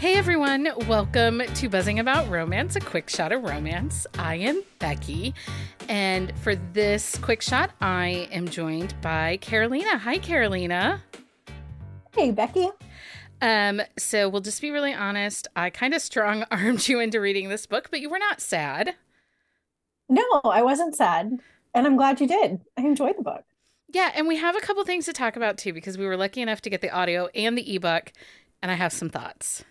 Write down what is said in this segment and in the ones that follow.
Hey everyone, welcome to Buzzing About Romance, a quick shot of romance. I am Becky, and for this quick shot, I am joined by Carolina. Hi, Carolina. Hey, Becky. Um, so we'll just be really honest. I kind of strong armed you into reading this book, but you were not sad. No, I wasn't sad, and I'm glad you did. I enjoyed the book. Yeah, and we have a couple things to talk about too because we were lucky enough to get the audio and the ebook, and I have some thoughts.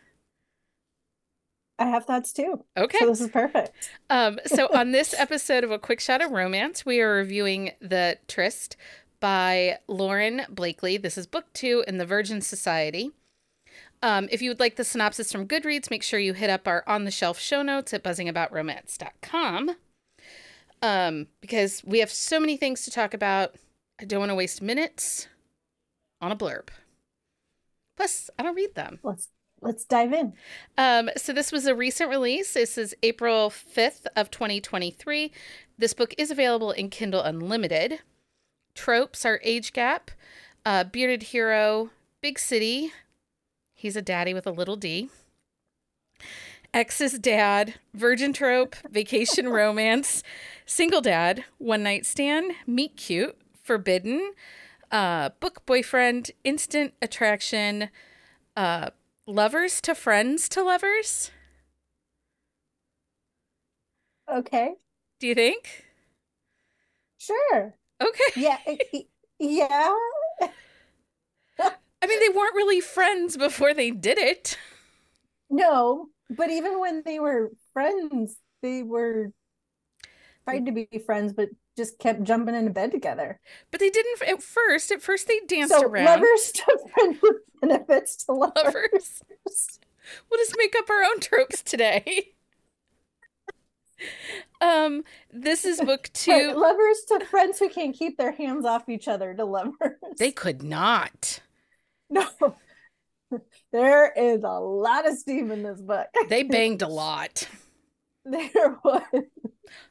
I have thoughts too. Okay. So this is perfect. Um, so on this episode of A Quick Shot of Romance, we are reviewing The Tryst by Lauren Blakely. This is book two in the Virgin Society. Um, if you would like the synopsis from Goodreads, make sure you hit up our on the shelf show notes at buzzingaboutromance.com. Um, because we have so many things to talk about. I don't want to waste minutes on a blurb. Plus, I don't read them. Let's let's dive in. Um, so this was a recent release. This is April 5th of 2023. This book is available in Kindle Unlimited. Tropes are age gap, uh, bearded hero, big city. He's a daddy with a little D. Ex's dad, virgin trope, vacation romance, single dad, one night stand, meet cute, forbidden, uh, book boyfriend, instant attraction, uh, lovers to friends to lovers. Okay. Do you think? Sure. Okay. Yeah. yeah. I mean, they weren't really friends before they did it. No, but even when they were friends, they were tried to be friends, but just kept jumping into bed together. But they didn't at first. At first, they danced so around. lovers to friends with benefits to lovers. Lovers. We'll just make up our own tropes today. um, this is book two. Right, lovers to friends who can't keep their hands off each other to lovers. They could not. No. There is a lot of steam in this book. They banged a lot. There was.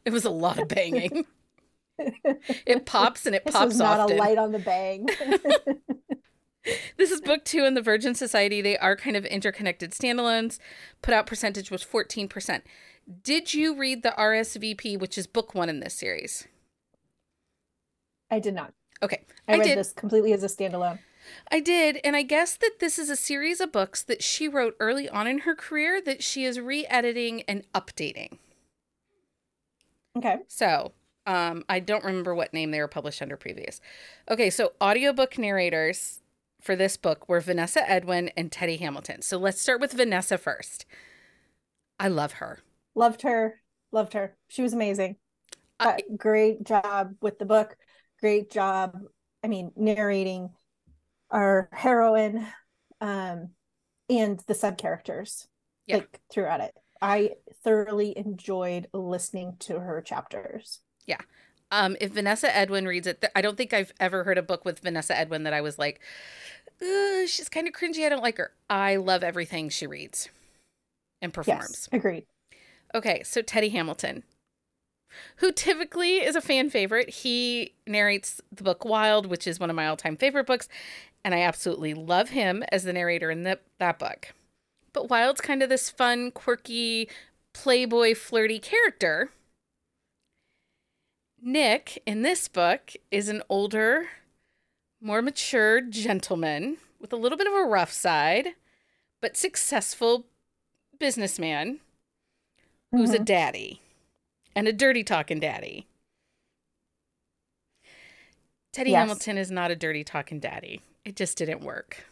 It was a lot of banging. It pops and it This pops is not often. a light on the bang. This is book two in the Virgin Society. They are kind of interconnected standalones. Put out percentage was 14%. Did you read the RSVP, which is book one in this series? I did not. Okay. I, read did. this completely as a standalone. I did. And I guess that this is a series of books that she wrote early on in her career that she is re editing and updating. Okay. So um, I don't remember what name they were published under previous. Okay. So audiobook narrators for this book were Vanessa Edwin and Teddy Hamilton. So let's start with Vanessa first. I love her. Loved her. Loved her. She was amazing. I- great job with the book. Great job. I mean, narrating our heroine um, and the sub characters Yeah. like throughout it. I thoroughly enjoyed listening to her chapters. Um, if Vanessa Edwin reads it, th- I don't think I've ever heard a book with Vanessa Edwin that I was like, "Ugh, she's kind of cringy. I don't like her. I love everything she reads and performs. Yes, agreed. Okay, so Teddy Hamilton, who typically is a fan favorite, he narrates the book Wild, which is one of my all time favorite books, and I absolutely love him as the narrator in the, that book. But Wild's kind of this fun, quirky, playboy, flirty character. Nick, in this book, is an older, more mature gentleman with a little bit of a rough side, but successful businessman who's a Mhm. daddy and a dirty talking daddy. Teddy Yes. Hamilton is not a dirty talking daddy. It just didn't work.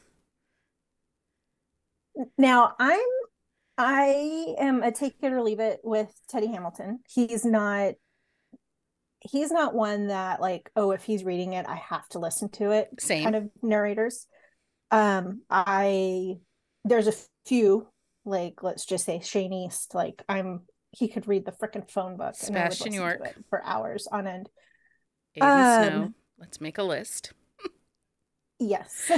Now I'm I am a take it or leave it with Teddy Hamilton. He's not he's not one that like, oh, if he's reading it, I have to listen to it Same. kind of narrators. Um, I there's a few, like let's just say Shane East, like I'm he could read the freaking phone book and I would listen to York. it for hours on end. Aiden Um, Snow. Let's make a list. Yes.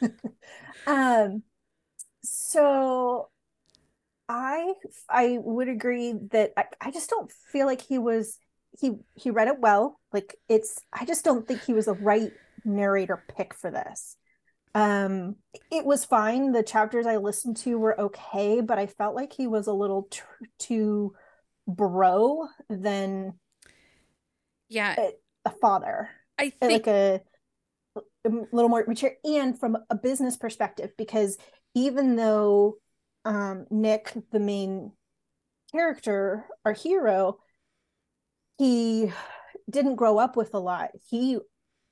um so I I would agree that I, I just don't feel like he was he he read it well. Like it's I just don't think he was the right narrator pick for this. Um, it was fine. The chapters I listened to were okay, but I felt like he was a little too bro than yeah a, a father. I think like a, a little more mature, and from a business perspective, because even though um, Nick, the main character, our hero, he didn't grow up with a lot. He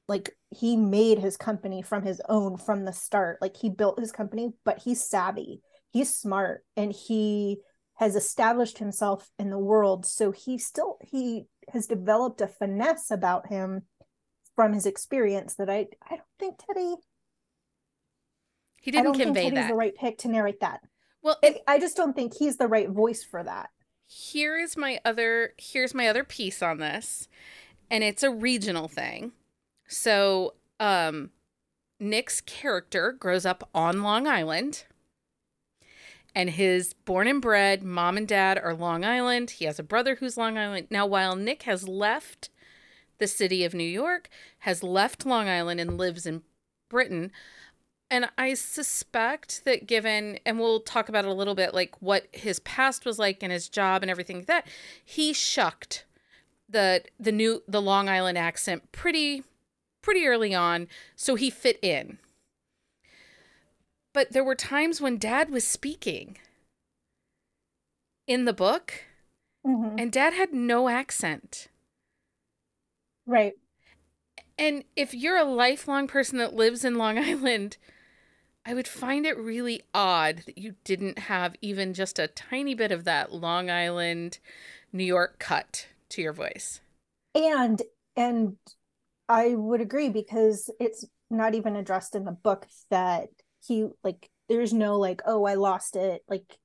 like he made his company from his own from the start. Like he built his company, but he's savvy. He's smart and he has established himself in the world. So he still he has developed a finesse about him from his experience that I I don't think Teddy he didn't I don't convey think Teddy's that. the right pick to narrate that. Well, it, I just don't think he's the right voice for that. Here is my other here's my other piece on this. And it's a regional thing. So, um Nick's character grows up on Long Island. And his born and bred mom and dad are Long Island. He has a brother who's Long Island. Now, while Nick has left the city of New York, has left Long Island and lives in Britain, and I suspect that given, and we'll talk about it a little bit, like what his past was like and his job and everything like that, he shucked the the new the Long Island accent pretty pretty early on, so he fit in. But there were times when Dad was speaking in the book, mm-hmm. and Dad had no accent. Right. And if you're a lifelong person that lives in Long Island, I would find it really odd that you didn't have even just a tiny bit of that Long Island, New York cut to your voice. And and I would agree because it's not even addressed in the book that he like there's no like oh I lost it like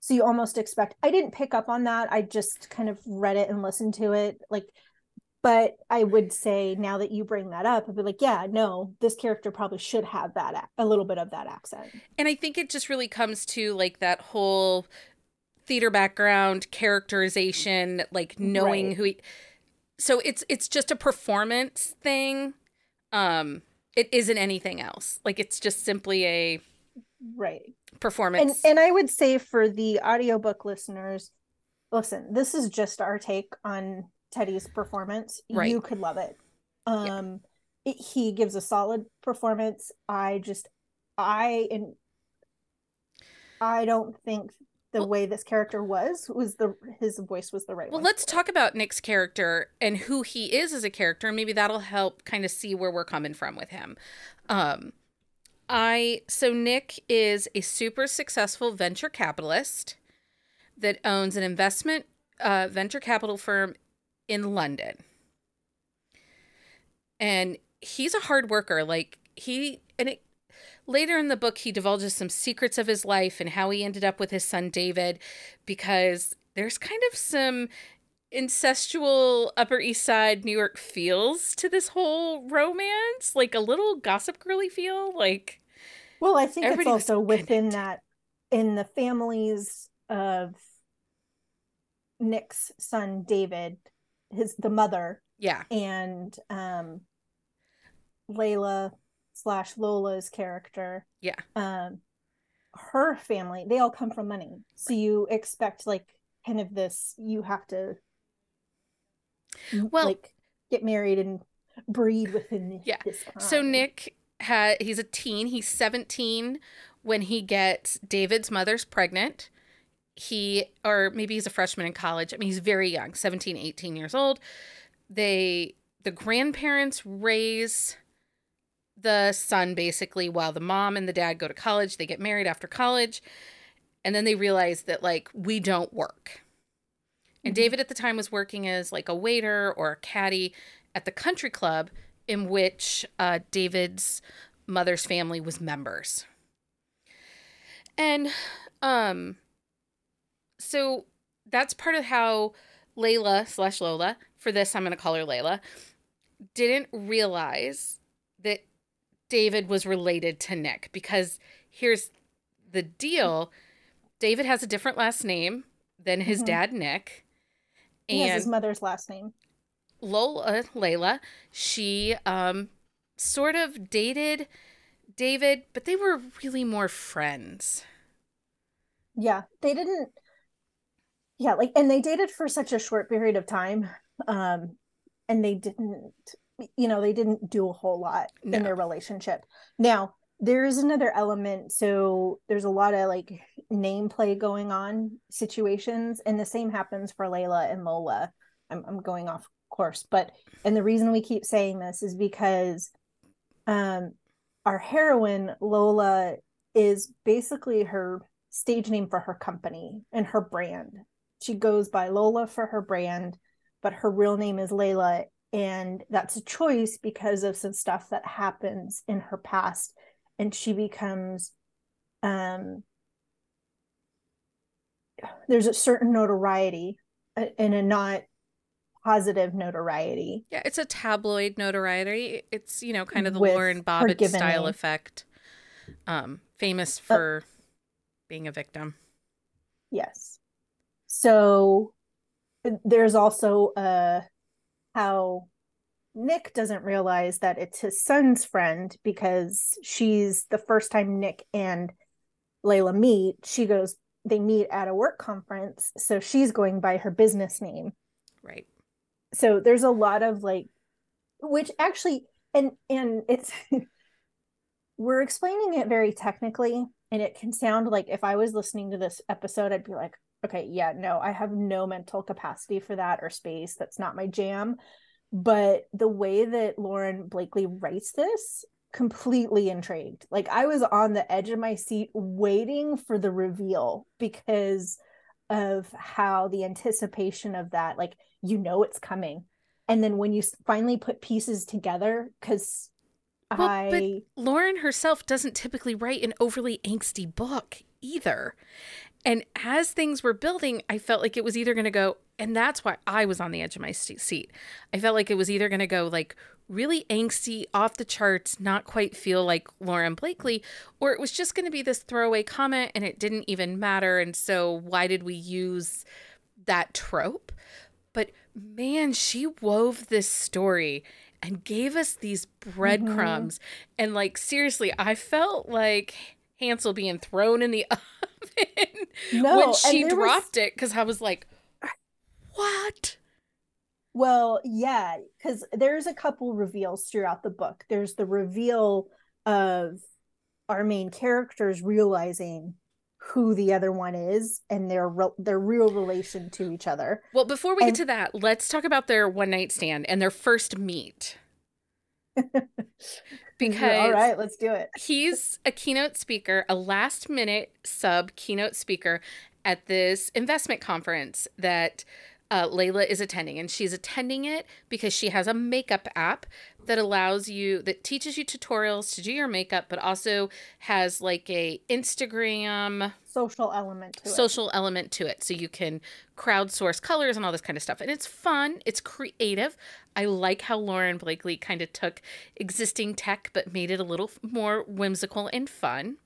so you almost expect I didn't pick up on that I just kind of read it and listened to it like but I would say now that you bring that up, I'd be like, yeah, no, this character probably should have that a little bit of that accent. And I think it just really comes to like that whole theater background, characterization, like knowing right. who he so it's it's just a performance thing. Um it isn't anything else. Like it's just simply a right performance. And and I would say for the audiobook listeners, listen, this is just our take on Teddy's performance, right. you could love it. Um yeah. it, he gives a solid performance. I just I and I don't think the well, way this character was was the his voice was the right well let's talk about nick's character and who he is as a character maybe that'll help kind of see where we're coming from with him um i so nick is a super successful venture capitalist that owns an investment uh, venture capital firm in London. And he's a hard worker. Like he and it later in the book he divulges some secrets of his life and how he ended up with his son David because there's kind of some incestual Upper East Side New York feels to this whole romance, like a little gossip girly feel, like Well, I think it's also within that in the families of Nick's son David his the mother. Yeah. And um layla slash lola's character. Yeah. Um her family they all come from money. So you expect like kind of this you have to well like get married and breed within yeah. so nick had he's a teen. He's 17 when he gets david's mother's pregnant he or maybe he's a freshman in college. I mean he's very young 17 18 years old. They the grandparents raise the son basically while the mom and the dad go to college. They get married after college. And then they realize that like we don't work. And mm-hmm. david at the time was working as like a waiter or a caddy at the country club in which uh, david's mother's family was members. And um so that's part of how Layla slash Lola, for this I'm going to call her Layla, didn't realize that David was related to Nick because here's the deal David has a different last name than his mm-hmm. dad, Nick. And he has his mother's last name. Lola, Layla, she um, sort of dated David, but they were really more friends. Yeah, they didn't yeah, like and they dated for such a short period of time. Um and they didn't you know, they didn't do a whole lot no. in their relationship. Now, there is another element so there's a lot of like name play going on situations and the same happens for layla and lola i'm, I'm going off course but and the reason we keep saying this is because um our heroine lola is basically her stage name for her company and her brand she goes by lola for her brand but her real name is layla and that's a choice because of some stuff that happens in her past and she becomes um there's a certain notoriety and a not positive notoriety. Yeah, it's a tabloid notoriety. It's, you know, kind of the Lorena Bobbitt style name. effect. Um, famous uh, for uh, being a victim. Yes. So there's also uh how Nick doesn't realize that it's his son's friend because she's the first time Nick and Layla meet, she goes, they meet at a work conference. So she's going by her business name. Right. So there's a lot of like, which actually, and, and it's, we're explaining it very technically. And it can sound like if I was listening to this episode, I'd be like, okay, yeah, no, I have no mental capacity for that or space. That's not my jam but the way that Lauren Blakely writes this completely intrigued. Like I was on the edge of my seat waiting for the reveal because of how the anticipation of that like you know it's coming. And then when you finally put pieces together cuz well, I but Lauren herself doesn't typically write an overly angsty book either. And as things were building, I felt like it was either going to go, and that's why I was on the edge of my seat. I felt like it was either going to go like really angsty, off the charts, not quite feel like Lauren Blakely, or it was just going to be this throwaway comment and it didn't even matter. And so, why did we use that trope? But man, she wove this story and gave us these breadcrumbs. Mm-hmm. And like, seriously, I felt like Hansel being thrown in the oven no, when she dropped was... it because I was like, what? Well, yeah, because there's a couple reveals throughout the book. There's the reveal of our main characters realizing who the other one is and their re- their real relation to each other. Well, before we and... get to that, let's talk about their one night stand and their first meet. because all right let's do it. he's a keynote speaker a last minute sub keynote speaker at this investment conference that uh, Layla is attending, and she's attending it because she has a makeup app that allows you that teaches you tutorials to do your makeup, but also has like a Instagram social element to social it. element to it, so you can crowdsource colors and all this kind of stuff, and it's fun. It's creative. I like how Lauren Blakely kind of took existing tech but made it a little more whimsical and fun.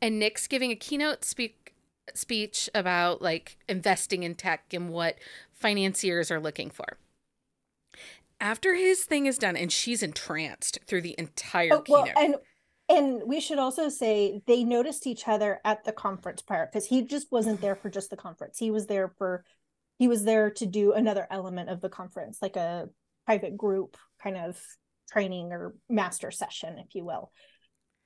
And Nick's giving a keynote speak speech about like investing in tech and what financiers are looking for. After his thing is done, and she's entranced through the entire oh, well, and and we should also say they noticed each other at the conference part because he just wasn't there for just the conference. He was there for he was there to do another element of the conference, like a private group kind of training or master session, if you will.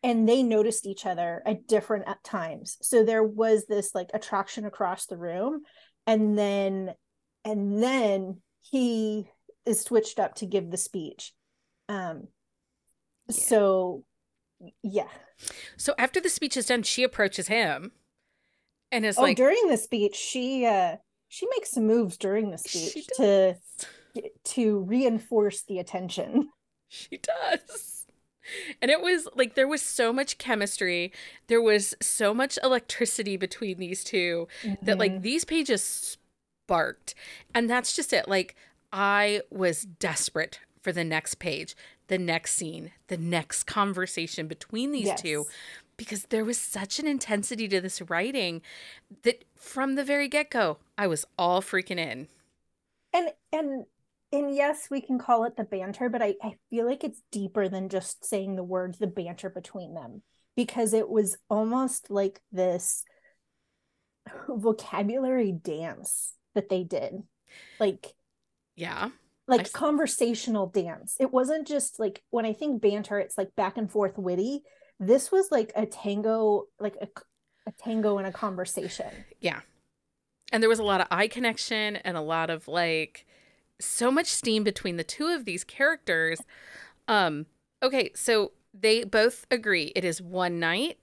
And they noticed each other at different at times. So there was this like attraction across the room. And then and then he is switched up to give the speech. Um yeah. so yeah. So after the speech is done she approaches him and is oh, like during the speech she uh she makes some moves during the speech to to reinforce the attention. She does. And it was like there was so much chemistry. There was so much electricity between these 2 mm-hmm. that like mm-hmm. these pages sparked. And that's just it. Like i was desperate for the next page the next scene the next conversation between these yes. two because there was such an intensity to this writing that from the very get-go i was all freaking in and and and yes, we can call it the banter, but I, I feel like it's deeper than just saying the words, the banter between them, because it was almost like this vocabulary dance that they did. Like, yeah. Like I... conversational dance. It wasn't just like when I think banter, it's like back and forth witty. This was like a tango, like a, a tango in a conversation. Yeah. And there was a lot of eye connection and a lot of like, so much steam between the two of these characters. Um, okay, so they both agree it is one night.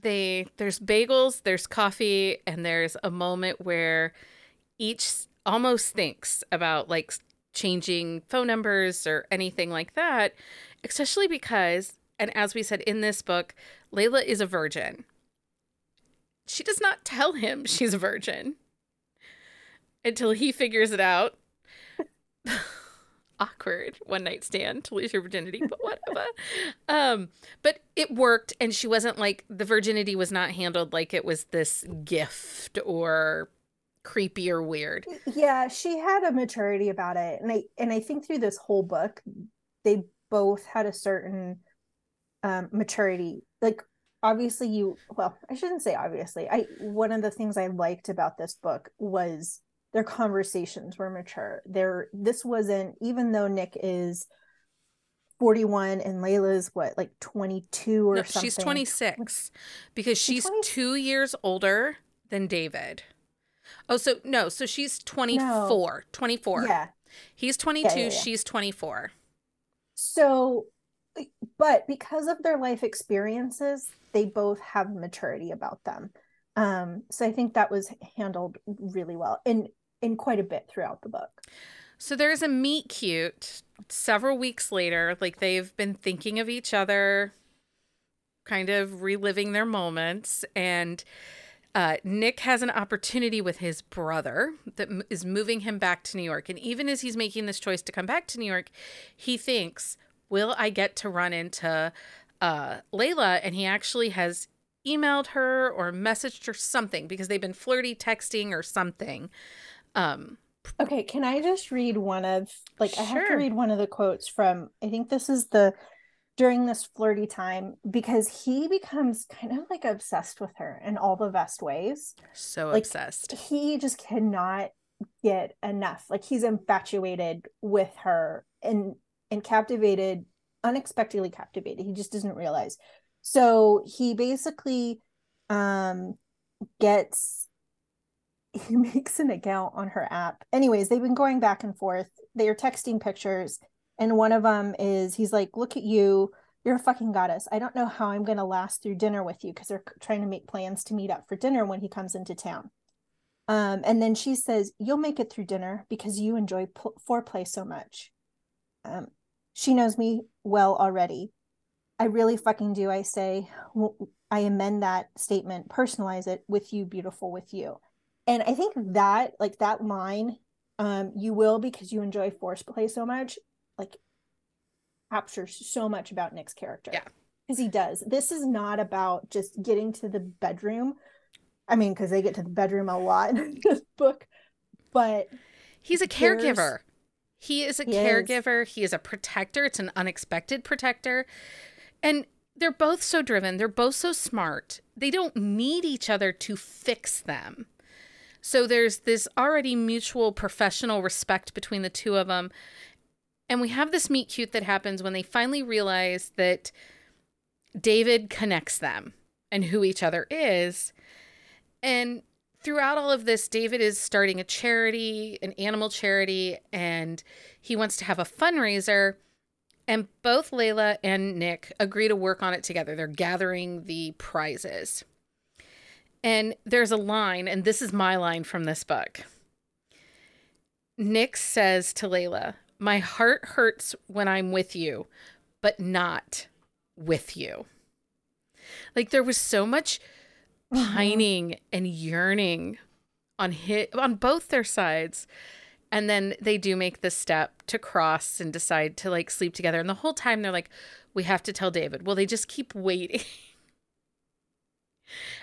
They there's bagels, there's coffee, and there's a moment where each almost thinks about like changing phone numbers or anything like that, especially because and as we said in this book, Layla is a virgin. She does not tell him she's a virgin until he figures it out. Awkward one night stand to lose your virginity, but whatever. um, but it worked, and she wasn't like the virginity was not handled like it was this gift or creepy or weird. Yeah, she had a maturity about it, and I and I think through this whole book, they both had a certain um, maturity. Like obviously, you well, I shouldn't say obviously. I one of the things I liked about this book was their conversations were mature. There, this wasn't even though Nick is 41 and Layla's what like 22 or no, something. She's 26 because she's 20... 2 years older than David. Oh, so no, so she's 24. No. 24. Yeah. He's 22, yeah, yeah, yeah. she's 24. So but because of their life experiences, they both have maturity about them. Um, so I think that was handled really well. And in quite a bit throughout the book. So there's a meet cute several weeks later. Like they've been thinking of each other, kind of reliving their moments. And uh, Nick has an opportunity with his brother that m- is moving him back to New York. And even as he's making this choice to come back to New York, he thinks, Will I get to run into uh, Layla? And he actually has emailed her or messaged her something because they've been flirty texting or something. Um, okay, can I just read one of like sure. I have to read one of the quotes from I think this is the during this flirty time because he becomes kind of like obsessed with her in all the best ways. So like, obsessed. He just cannot get enough. Like he's infatuated with her and and captivated, unexpectedly captivated. He just doesn't realize. So he basically um gets he makes an account on her app. Anyways, they've been going back and forth. They are texting pictures, and one of them is he's like, "Look at you, you're a fucking goddess. I don't know how I'm gonna last through dinner with you because they're trying to make plans to meet up for dinner when he comes into town." Um, and then she says, "You'll make it through dinner because you enjoy foreplay so much." Um, she knows me well already. I really fucking do. I say, I amend that statement, personalize it with you, beautiful, with you and i think that like that line um you will because you enjoy force play so much like captures so much about nick's character. Yeah. Because he does. This is not about just getting to the bedroom. I mean because they get to the bedroom a lot in this book but he's a caregiver. He is a he caregiver. Is. he is a protector. It's an unexpected protector. And they're both so driven. They're both so smart. They don't need each other to fix them. So there's this already mutual professional respect between the two of them. And we have this meet cute that happens when they finally realize that David connects them and who each other is. And throughout all of this, David is starting a charity, an animal charity, and he wants to have a fundraiser. And both Layla and Nick agree to work on it together. They're gathering the prizes. And there's a line, and this is my line from this book. Nick says to Layla, My heart hurts when I'm with you, but not with you. Like there was so much mm-hmm. pining mm-hmm. and yearning on hit on both their sides. And then they do make the step to cross and decide to like sleep together. And the whole time they're like, we have to tell David. Well, they just keep waiting.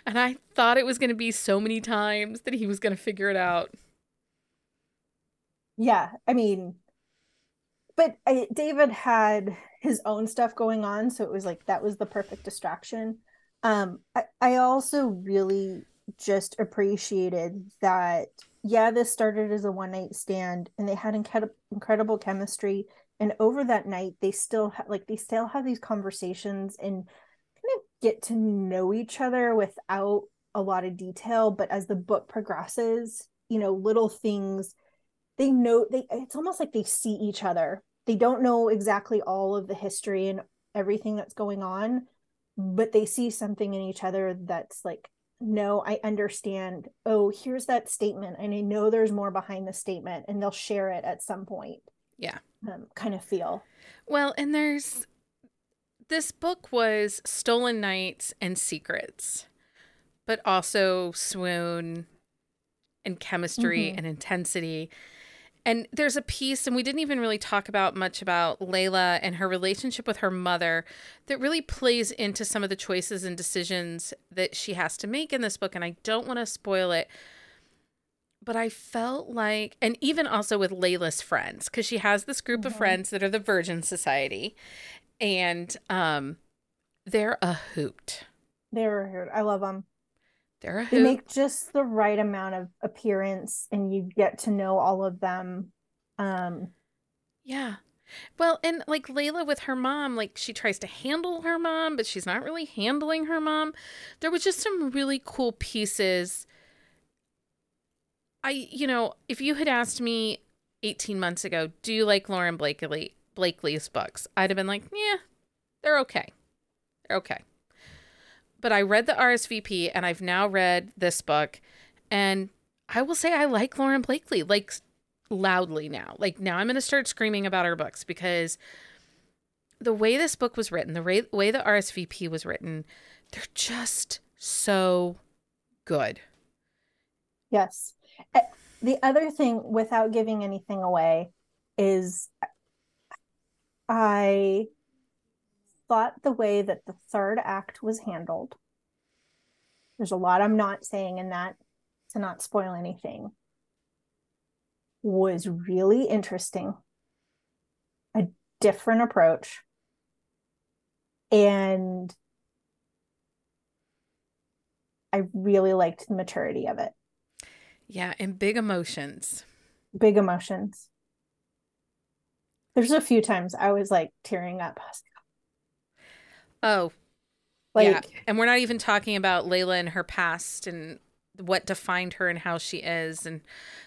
And I thought it was going to be so many times that he was going to figure it out. Yeah, I mean, but I, David had his own stuff going on, so it was like that was the perfect distraction. Um, I, I also really just appreciated that. Yeah, this started as a one night stand, and they had incredible chemistry. And over that night, they still ha- like they still have these conversations and kind of get to know each other without a lot of detail. But as the book progresses, you know, little things they know they it's almost like they see each other. They don't know exactly all of the history and everything that's going on but they see something in each other that's like no i understand. Oh here's that statement and i know there's more behind the statement and they'll share it at some point. Yeah. Um, kind of feel. Well and there's this book was stolen nights and secrets but also swoon and chemistry mm-hmm. and intensity and there's a piece, and we didn't even really talk about much about Layla and her relationship with her mother that really plays into some of the choices and decisions that she has to make in this book. And I don't want to spoil it, but I felt like, and even also with Layla's friends, because she has this group mm-hmm. of friends that are the Virgin Society, and um, they're a hoot. They're a hoot. I love them. They're a they make just the right amount of appearance and you get to know all of them. Um yeah. Well, and like Layla with her mom, like she tries to handle her mom, but she's not really handling her mom. There was just some really cool pieces. I, you know, if you had asked me 18 months ago, do you like Lauren Blakely Blakely's books? I'd have been like, yeah, they're okay. They're okay but I read the RSVP and I've now read this book and I will say I like Lauren Blakely like loudly now. Like now I'm going to start screaming about her books because the way this book was written, the way the RSVP was written, they're just so good. Yes. Eh, the other thing without giving anything away is I thought the way that the third act was handled, there's a lot I'm not saying in that to not spoil anything, was really interesting. A different approach. And I really liked the maturity of it. Yeah, and big emotions. Big emotions. There's a few times I was like tearing up. Was Oh, like, yeah. And we're not even talking about Layla and her past and what defined her and how she is and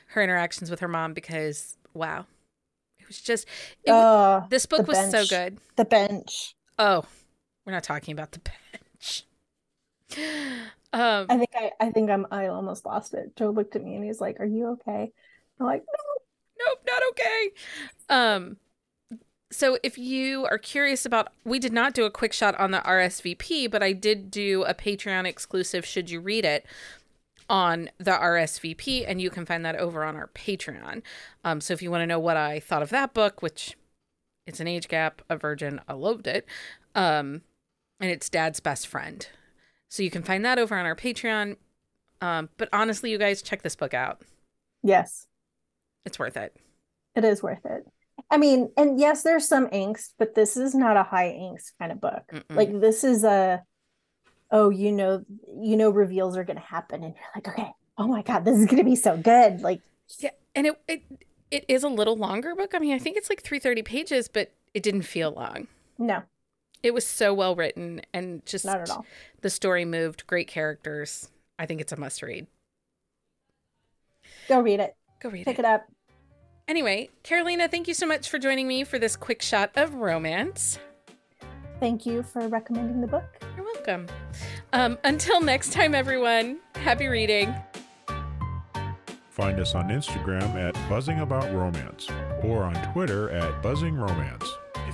her interactions with her mom because wow. It was just it, uh, this book was bench. so good. The bench. Oh, we're not talking about the bench. Um, I think I, I think I'm I almost lost it. Joe looked at me and he's like, "Are you okay?" I'm like, "No, nope, not okay." Um, so if you are curious about we did not do a quick shot on the RSVP, but I did do a Patreon exclusive should you read it on the RSVP and you can find that over on our Patreon. Um, so if you want to know what I thought of that book, which it's an age gap, a virgin, I loved it. Um, and it's dad's best friend. So you can find that over on our Patreon. Um, but honestly, you guys check this book out. Yes. It's worth it. It is worth it. I mean, and yes, there's some angst, but this is not a high angst kind of book. Mm-mm. Like this is a oh, you know, you know reveals are gonna happen, and you're like, okay, oh my god, this is gonna be so good. Like Yeah, and it it it is a little longer book. I mean, I think it's like 330 pages, but it didn't feel long. No. It was so well written and just not at all. The story moved, great characters. I think it's a must read. Go read it. Go read Pick it. Pick it up. Anyway, Carolina, thank you so much for joining me for this quick shot of romance. Thank you for recommending the book. You're welcome. Um, until next time, everyone, happy reading. Find us on Instagram at Buzzing About Romance or on Twitter at Buzzing Romance.